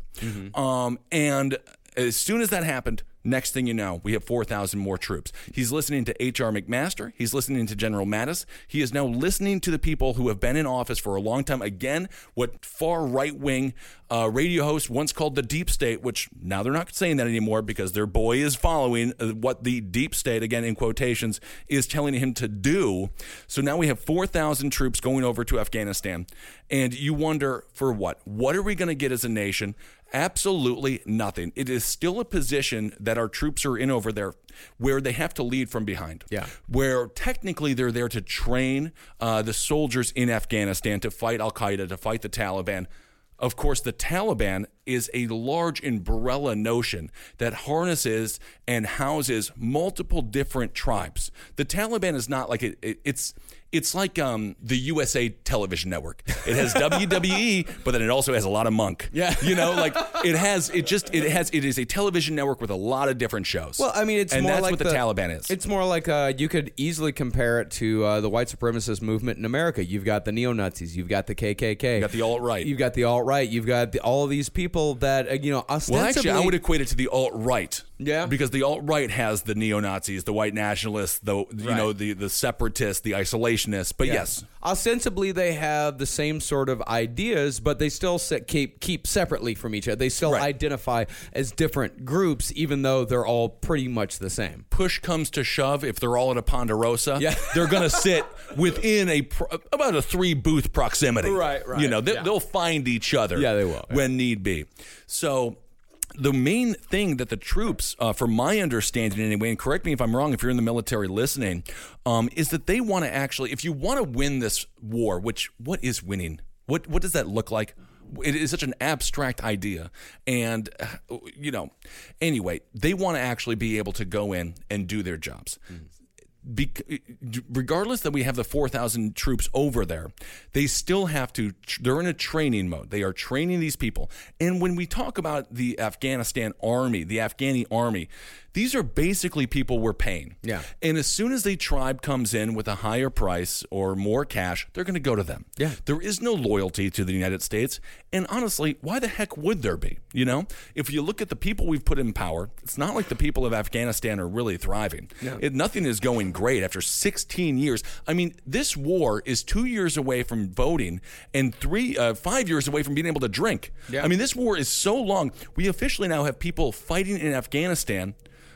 Um, and as soon as that happened, next thing you know, we have 4,000 more troops. He's listening to H.R. McMaster. He's listening to General Mattis. He is now listening to the people who have been in office for a long time. Again, what far right wing uh, radio host once called the deep state, which now they're not saying that anymore because their boy is following uh, what the deep state, again in quotations, is telling him to do. So now we have 4,000 troops going over to Afghanistan. And you wonder for what? What are we going to get as a nation? Absolutely nothing. It is still a position that our troops are in over there where they have to lead from behind. Yeah. Where technically they're there to train uh, the soldiers in Afghanistan to fight Al Qaeda, to fight the Taliban. Of course, the Taliban is a large umbrella notion that harnesses and houses multiple different tribes. The Taliban is not like it, it- it's it's like um, the USA television network. It has WWE, but then it also has a lot of monk. Yeah. you know, like it has it just it has it is a television network with a lot of different shows. Well, I mean, it's and more that's like what the, Taliban is. It's more like uh, you could easily compare it to uh, the white supremacist movement in America. You've got the neo Nazis, you've got the KKK, You got the alt-right. you've got the alt right, you've got the, all of these people that uh, you know. Well, actually, I would equate it to the alt right. Yeah. because the alt right has the neo Nazis, the white nationalists, the you Right. know the the separatists, the isolationists. But yes, Ostensibly, they have the same sort of ideas, but they still keep keep separately from each other. They still Right. identify as different groups, even though they're all pretty much the same. push comes to shove, if they're all at a Ponderosa, Yeah. they're going to sit within a pro- about a three booth proximity. Right, right, You know, they, yeah. they'll find each other. Yeah, they will, when need be. So. The main thing that the troops, uh, from my understanding anyway, and correct me if I'm wrong if you're in the military listening, um, is that they want to actually, if you want to win this war, which what is winning? What what does that look like? It is such an abstract idea, and uh, you know, anyway, they want to actually be able to go in and do their jobs. Bec- regardless that we have the 4,000 troops over there, they still have to, they're in a training mode. They are training these people. And when we talk about the Afghanistan army, the Afghani army, these are basically people we're paying. Yeah. And as soon as a tribe comes in with a higher price or more cash, they're going to go to them. Yeah. There is no loyalty to the United States. And honestly, why the heck would there be? You know, if you look at the people we've put in power, it's not like the people of Afghanistan are really thriving. It, nothing is going great after 16 years. I mean, this war is two years away from voting and three, uh, five years away from being able to drink. Yeah. I mean, this war is so long. We officially now have people fighting in Afghanistan.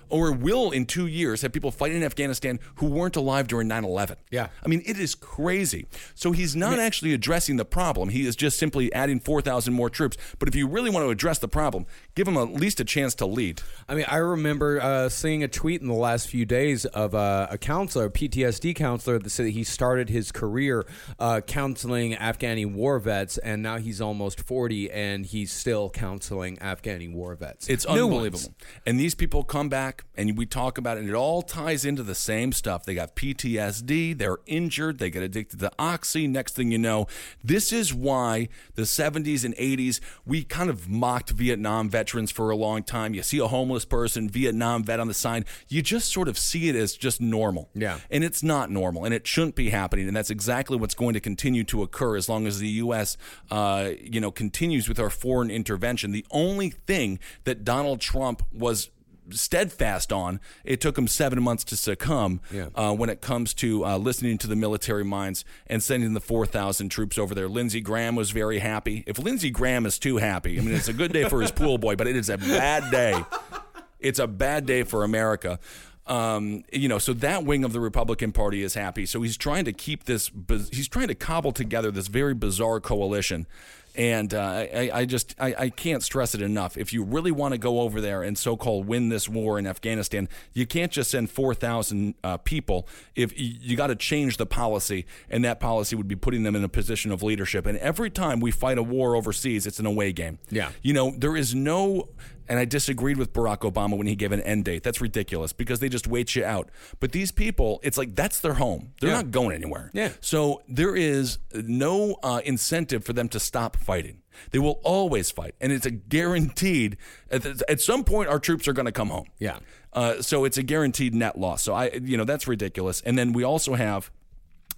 Or will in two years have people fighting in Afghanistan who weren't alive during 9 11. Yeah. I mean, it is crazy. So he's not actually addressing the problem. He is just simply adding 4,000 more troops. But if you really want to address the problem, give him at least a chance to lead. I mean, I remember uh, seeing a tweet in the last few days of uh, a counselor, a PTSD counselor, that said he started his career uh, counseling Afghani war vets, and now he's almost 40 and he's still counseling Afghani war vets. It's New unbelievable. ones. And these people come back and we talk about it, and it all ties into the same stuff. They got PTSD, they're injured, they get addicted to oxy. Next thing you know, this is why the 70s and 80s, we kind of mocked Vietnam veterans for a long time. You see a homeless person, Vietnam vet on the sign, you just sort of see it as just normal. Yeah. And it's not normal, and it shouldn't be happening. And that's exactly what's going to continue to occur as long as the U.S. Uh, you know continues with our foreign intervention. The only thing that Donald Trump was steadfast on it took him seven months to succumb Yeah. uh, when it comes to uh, listening to the military minds and sending the 4,000 troops over there. Lindsey Graham was very happy. If Lindsey Graham is too happy, I mean, it's a good day for his pool boy, but it is a bad day. It's a bad day for America. Um, you know, so that wing of the Republican Party is happy. So he's trying to keep this. He's trying to cobble together this very bizarre coalition. And uh, I, I just I, I can't stress it enough. If you really want to go over there and so-called win this war in Afghanistan, you can't just send four thousand uh, people. If you, you got to change the policy, and that policy would be putting them in a position of leadership. And every time we fight a war overseas, it's an away game. Yeah. You know, there is no, and I disagreed with Barack Obama when he gave an end date. That's ridiculous because they just wait you out. But these people, it's like that's their home. They're Yeah. not going anywhere. Yeah. So there is no uh, incentive for them to stop fighting. They will always fight, and it's a guaranteed. At, at some point, our troops are going to come home. Yeah. Uh, so it's a guaranteed net loss. So I, you know, that's ridiculous. And then we also have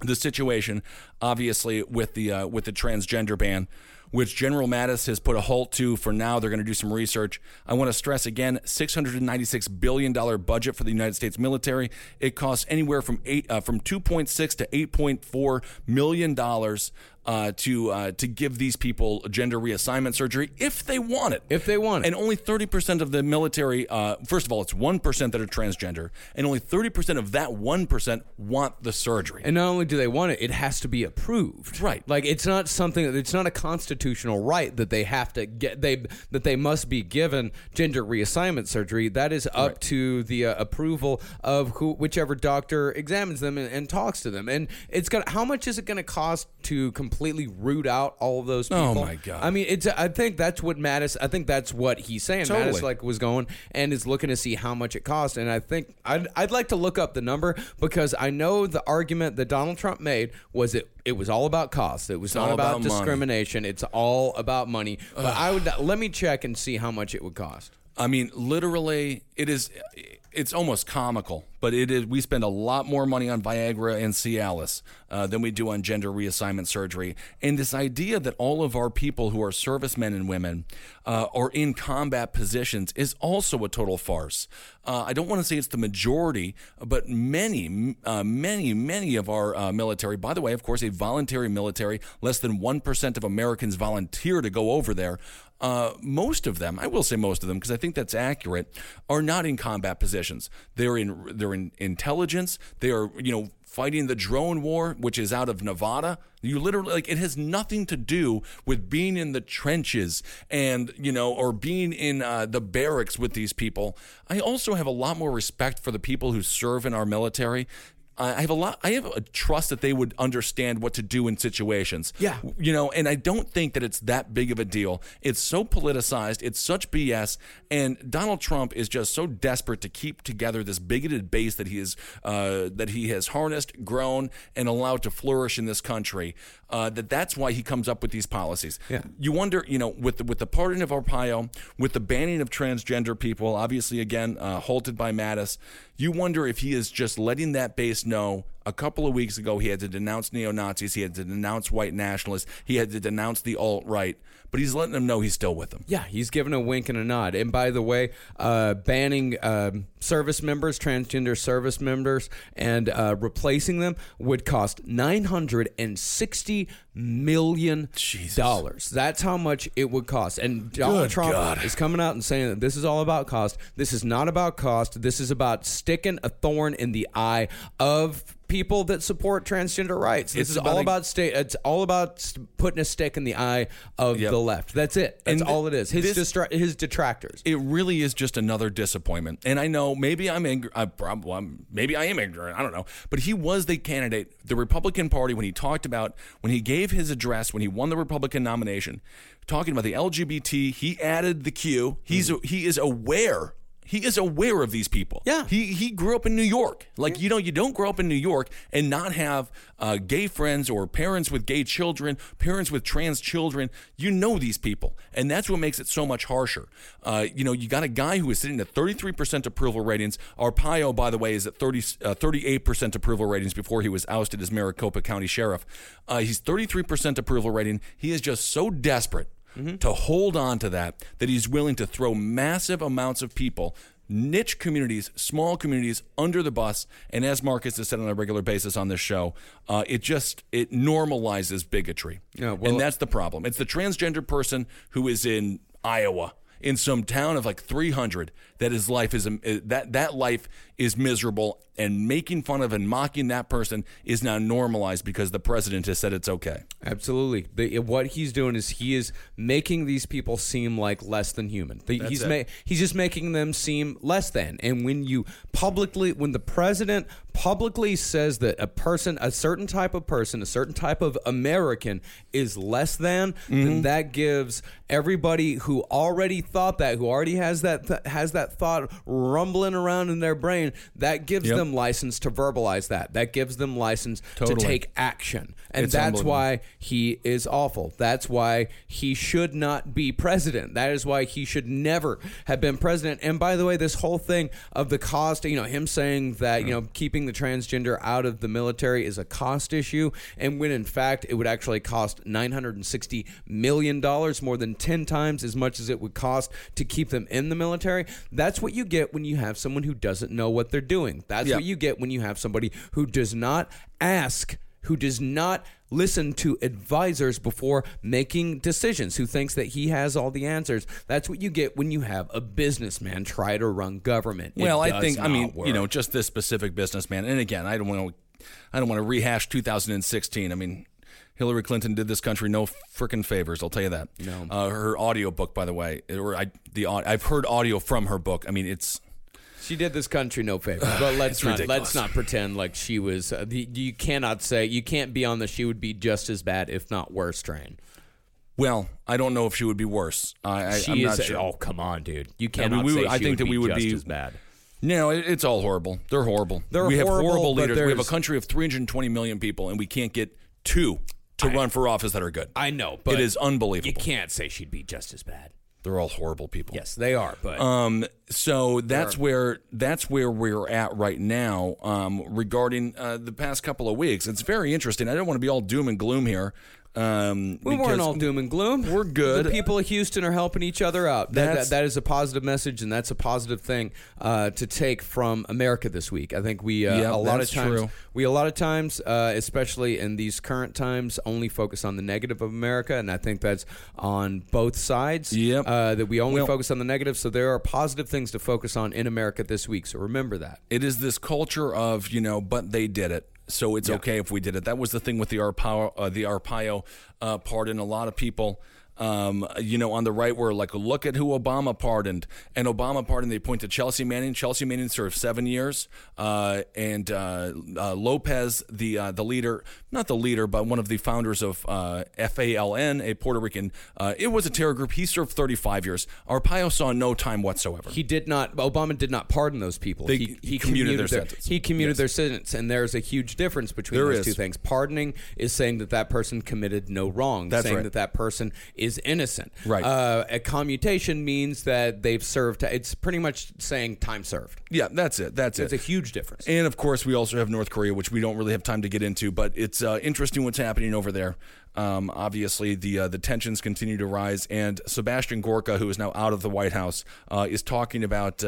the situation, obviously, with the uh, with the transgender ban, which General Mattis has put a halt to for now. They're going to do some research. I want to stress again: six hundred and ninety six billion dollar budget for the United States military. It costs anywhere from eight uh, from two point six to eight point four million dollars. Uh, to uh, to give these people gender reassignment surgery if they want it. If they want it. And only 30% of the military, uh, first of all, it's 1% that are transgender, and only 30% of that 1% want the surgery. And not only do they want it, it has to be approved. Right. Like it's not something it's not a constitutional right that they have to get they that they must be given gender reassignment surgery. That is up to the uh, approval of who whichever doctor examines them and, and talks to them. And it's going to how much is it going to cost to completely root out all of those oh people? Oh, my God. I mean, it's I think that's what Mattis I think that's what he's saying. Totally. Mattis like was going and is looking to see how much it cost. And I think I'd, I'd like to look up the number because I know the argument that Donald Trump made was it it was all about cost. It was all not about, about money. discrimination. It's all about money. But I would let me check and see how much it would cost. I mean, literally, it is. It's almost comical, but it is. We spend a lot more money on Viagra and Cialis uh, than we do on gender reassignment surgery. And this idea that all of our people who are servicemen and women uh, are in combat positions is also a total farce. Uh, I don't want to say it's the majority, but many, uh, many, many of our uh, military. By the way, of course, a voluntary military. Less than one percent of Americans volunteer to go over there uh, most of them, I will say most of them, because I think that's accurate, are not in combat positions. They're in they're in intelligence. They are you know fighting the drone war, which is out of Nevada. You literally like it has nothing to do with being in the trenches and you know or being in uh, the barracks with these people. I also have a lot more respect for the people who serve in our military. I have a lot. I have a trust that they would understand what to do in situations. Yeah. you know, and I don't think that it's that big of a deal. It's so politicized. It's such BS. And Donald Trump is just so desperate to keep together this bigoted base that he is uh, that he has harnessed, grown, and allowed to flourish in this country. Uh, that that's why he comes up with these policies. Yeah. You wonder, you know, with the, with the pardon of Arpaio, with the banning of transgender people, obviously again uh, halted by Mattis. You wonder if he is just letting that base know. A couple of weeks ago, he had to denounce neo Nazis. He had to denounce white nationalists. He had to denounce the alt right. But he's letting them know he's still with them. Yeah, he's giving a wink and a nod. And by the way, uh, banning um, service members, transgender service members, and uh, replacing them would cost nine hundred and sixty million dollars. That's how much it would cost. And Donald Good Trump God. is coming out and saying that this is all about cost. This is not about cost. This is about sticking a thorn in the eye of people that support transgender rights. This It's is all about state. It's all about putting a stick in the eye of Yep. the left. That's it. That's And all it is. His this- distra- his detractors. it really is just another disappointment. And I know maybe I'm angry. I probably I'm, maybe I am ignorant. I don't know. But he was the candidate, the Republican Party, when he talked about when he gave his address when he won the Republican nomination, talking about the LGBT. He added the Q. He's mm-hmm. he is aware. He is aware of these people. Yeah. He he grew up in New York. Like you know, you don't grow up in New York and not have uh, gay friends or parents with gay children, parents with trans children. You know these people, and that's what makes it so much harsher. Uh, you know, you got a guy who is sitting at 33% approval ratings. Arpaio, by the way, is at 30, uh, 38% approval ratings before he was ousted as Maricopa County Sheriff. Uh, he's 33% approval rating. He is just so desperate to hold on to that that he's willing to throw massive amounts of people niche communities small communities under the bus. And as marcus has said on a regular basis on this show uh, it just it normalizes bigotry. Yeah, well- and that's the problem. It's the transgender person who is in iowa in some town of like 300 that his life is uh, that that life is miserable and making fun of and mocking that person is now normalized because the president has said it's okay. Absolutely. The, what he's doing is he is making these people seem like less than human. The- he's ma- he's just making them seem less than. And when you publicly, when the president publicly says that a person, a certain type of person, a certain type of American is less than, then that gives everybody who already thought that, who already has that th- has that thought rumbling around in their brain, that gives Yep. them license to verbalize that. That gives them license Totally. to take action. And It's that's why he is awful. That's why he should not be president. That is why he should never have been president. And by the way, this whole thing of the cost, you know, him saying that, you know, keeping the transgender out of the military is a cost issue, and when in fact it would actually cost $960 million, more than 10 times as much as it would cost to keep them in the military. That's what you get when you have someone who doesn't know what they're doing. That's Yeah. what you get when you have somebody who does not ask who does not listen to advisors before making decisions, who thinks that he has all the answers. That's what you get when you have a businessman try to run government. It Well, I think I mean you know just this specific businessman, and again, I don't want to, I don't want to rehash 2016. I mean, Hillary Clinton did this country no freaking favors. I'll tell you that. No. Uh, her audio book, by the way, or I the I've heard audio from her book. I mean, it's she did this country no favor. But let's not ridiculous. let's not pretend like she was. Uh, the, you cannot say you can't be on the she would be just as bad, if not worse, train. well, I don't know if she would be worse. I, I She I'm is. not sure. Oh come on, dude! You I mean, cannot we would- I think would that be we would just be- as bad. No, it, it's all horrible. They're horrible. They're we have horrible, horrible leaders. We have a country of 320 million people, and we can't get two to run for office that are good. I know, but it is unbelievable. You can't say she'd be just as bad. They're all horrible people. Yes, they are. But Um, so that's where that's where we're at right now um, regarding uh, the past couple of weeks. It's very interesting. I don't want to be all doom and gloom here. Um, We weren't all doom and gloom. We're good. The people of Houston are helping each other out. That, that, that is a positive message, and that's a positive thing uh, to take from America this week. I think we uh, Yep, a lot of times true. we a lot of times, uh, especially in these current times, only focus on the negative of America, and I think that's on both sides. Yep. Uh, that we only Well- focus on the negative. So there are positive things to focus on in America this week. So remember that. it is this culture of you know, but they did it, so it's okay if we did it. That was the thing with the Arpaio, uh, the Arpaio uh, pardon. A lot of people. Um, you know, on the right, were like, look at who Obama pardoned. And Obama pardoned, they point to Chelsea Manning. Chelsea Manning served seven years. Uh, and uh, uh, Lopez, the uh, the leader, not the leader, but one of the founders of uh, FALN, a Puerto Rican, uh, it was a terror group. He served 35 years. Arpaio saw no time whatsoever. He did not. Obama did not pardon those people. They- he, he commuted their sentence. He commuted Yes. their sentence, and there's a huge difference between There those is. two things. Pardoning is saying that that person committed no wrong. That's saying right. that that person is innocent. Right. Uh, a commutation means that they've served. It's pretty much saying time served. yeah, that's it. That's It's it. It's a huge difference. And of course, we also have North Korea, which we don't really have time to get into, but it's uh, interesting what's happening over there. Um, obviously, the uh, the tensions continue to rise, and Sebastian Gorka, who is now out of the White House, uh, is talking about.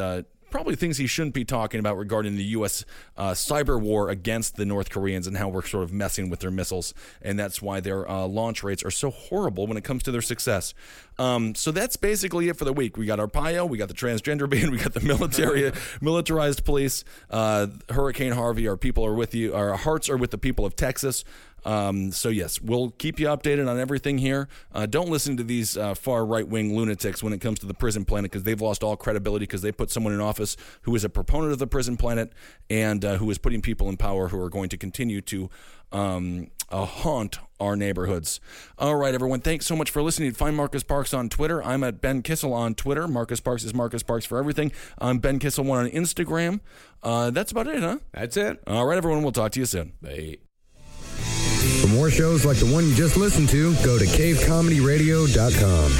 Probably things he shouldn't be talking about regarding the U.S. Uh, cyber war against the North Koreans and how we're sort of messing with their missiles, and that's why their uh, launch rates are so horrible when it comes to their success. Um, so that's basically it for the week. We got Arpaio, we got the transgender ban, we got the military, militarized police, uh, Hurricane Harvey. Our people are with you. Our hearts are with the people of Texas. Um, so yes, we'll keep you updated on everything here. Uh, don't listen to these uh, far right wing lunatics when it comes to the prison planet because they've lost all credibility because they put someone in office who is a proponent of the prison planet and uh, who is putting people in power who are going to continue to um, uh, haunt our neighborhoods. All right, everyone. Thanks so much for listening. Find Marcus Parks on Twitter. I'm at Ben Kissel on Twitter. Marcus Parks is Marcus Parks for everything. I'm Ben Kissel one on Instagram. Uh, that's about it, huh? That's it. All right, everyone. We'll talk to you soon. Bye. For more shows like the one you just listened to, go to cavecomedyradio.com.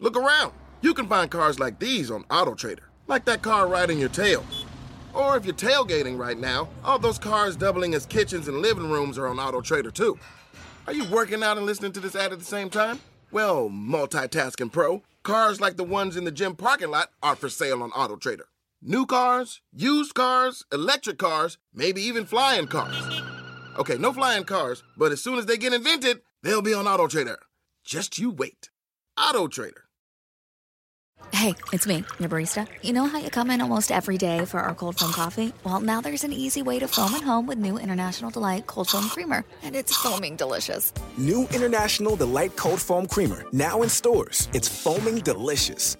Look around. You can find cars like these on AutoTrader, like that car riding your tail. Or if you're tailgating right now, all those cars doubling as kitchens and living rooms are on AutoTrader too. Are you working out and listening to this ad at the same time? Well, multitasking pro, cars like the ones in the gym parking lot are for sale on AutoTrader. New cars, used cars, electric cars, maybe even flying cars. Okay, no flying cars, but as soon as they get invented, They'll be on Auto Trader. Just you wait. Auto Trader. Hey, it's me, your barista. You know how you come in almost every day for our cold foam coffee? Well, now there's an easy way to foam at home with new International Delight Cold Foam Creamer, and it's foaming delicious. New International Delight Cold Foam Creamer, now in stores. It's foaming delicious.